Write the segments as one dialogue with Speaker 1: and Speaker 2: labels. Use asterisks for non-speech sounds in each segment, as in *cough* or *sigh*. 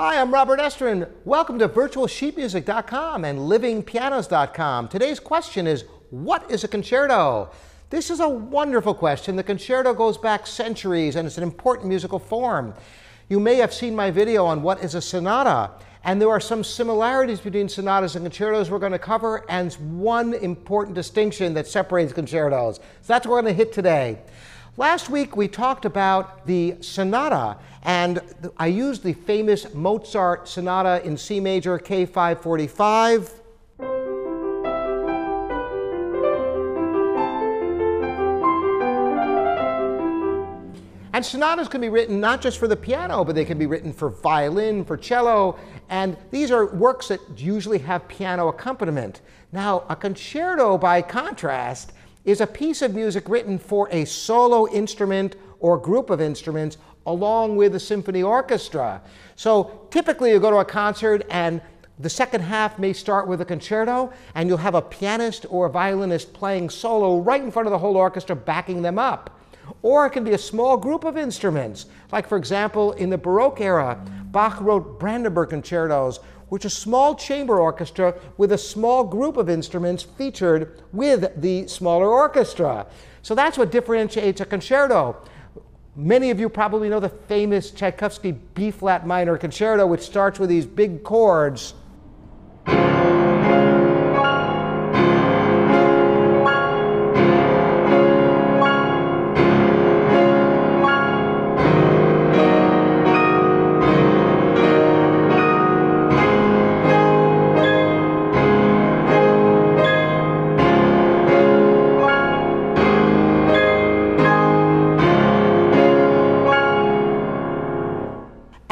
Speaker 1: Hi, I'm Robert Estrin. Welcome to virtualsheetmusic.com and livingpianos.com. Today's question is What is a concerto? This is a wonderful question. The concerto goes back centuries and it's an important musical form. You may have seen my video on what is a sonata, and there are some similarities between sonatas and concertos we're going to cover, and one important distinction that separates concertos. So that's what we're going to hit today. Last week we talked about the sonata, and I used the famous Mozart sonata in C major K545. And sonatas can be written not just for the piano, but they can be written for violin, for cello, and these are works that usually have piano accompaniment. Now, a concerto, by contrast, is a piece of music written for a solo instrument or group of instruments along with a symphony orchestra. So typically you go to a concert and the second half may start with a concerto, and you'll have a pianist or a violinist playing solo right in front of the whole orchestra, backing them up. Or it can be a small group of instruments. Like, for example, in the Baroque era, Bach wrote Brandenburg concertos, which a small chamber orchestra with a small group of instruments featured with the smaller orchestra. So that's what differentiates a concerto. Many of you probably know the famous Tchaikovsky B flat minor concerto, which starts with these big chords.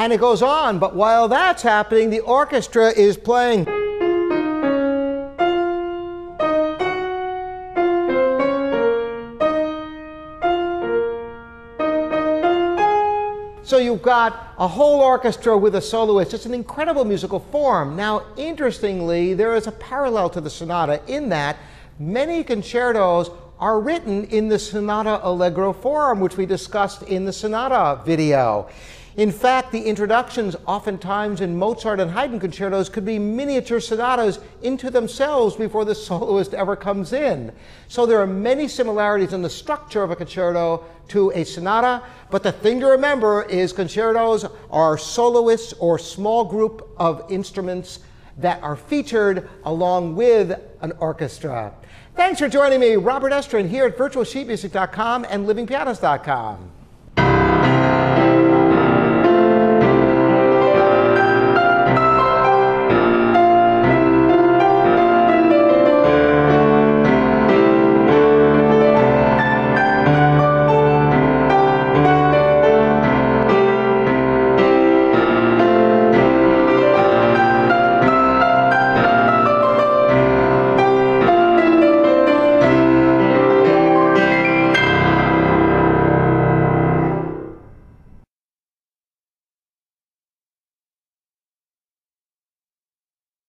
Speaker 1: And it goes on, but while that's happening, the orchestra is playing. So you've got a whole orchestra with a soloist. It's an incredible musical form. Now, interestingly, there is a parallel to the sonata in that many concertos are written in the sonata allegro form, which we discussed in the sonata video. In fact, the introductions oftentimes in Mozart and Haydn concertos could be miniature sonatas into themselves before the *laughs* soloist ever comes in. So there are many similarities in the structure of a concerto to a sonata, but the thing to remember is concertos are soloists or small group of instruments that are featured along with an orchestra. Thanks for joining me, Robert Estrin, here at virtualsheetmusic.com and livingpianos.com.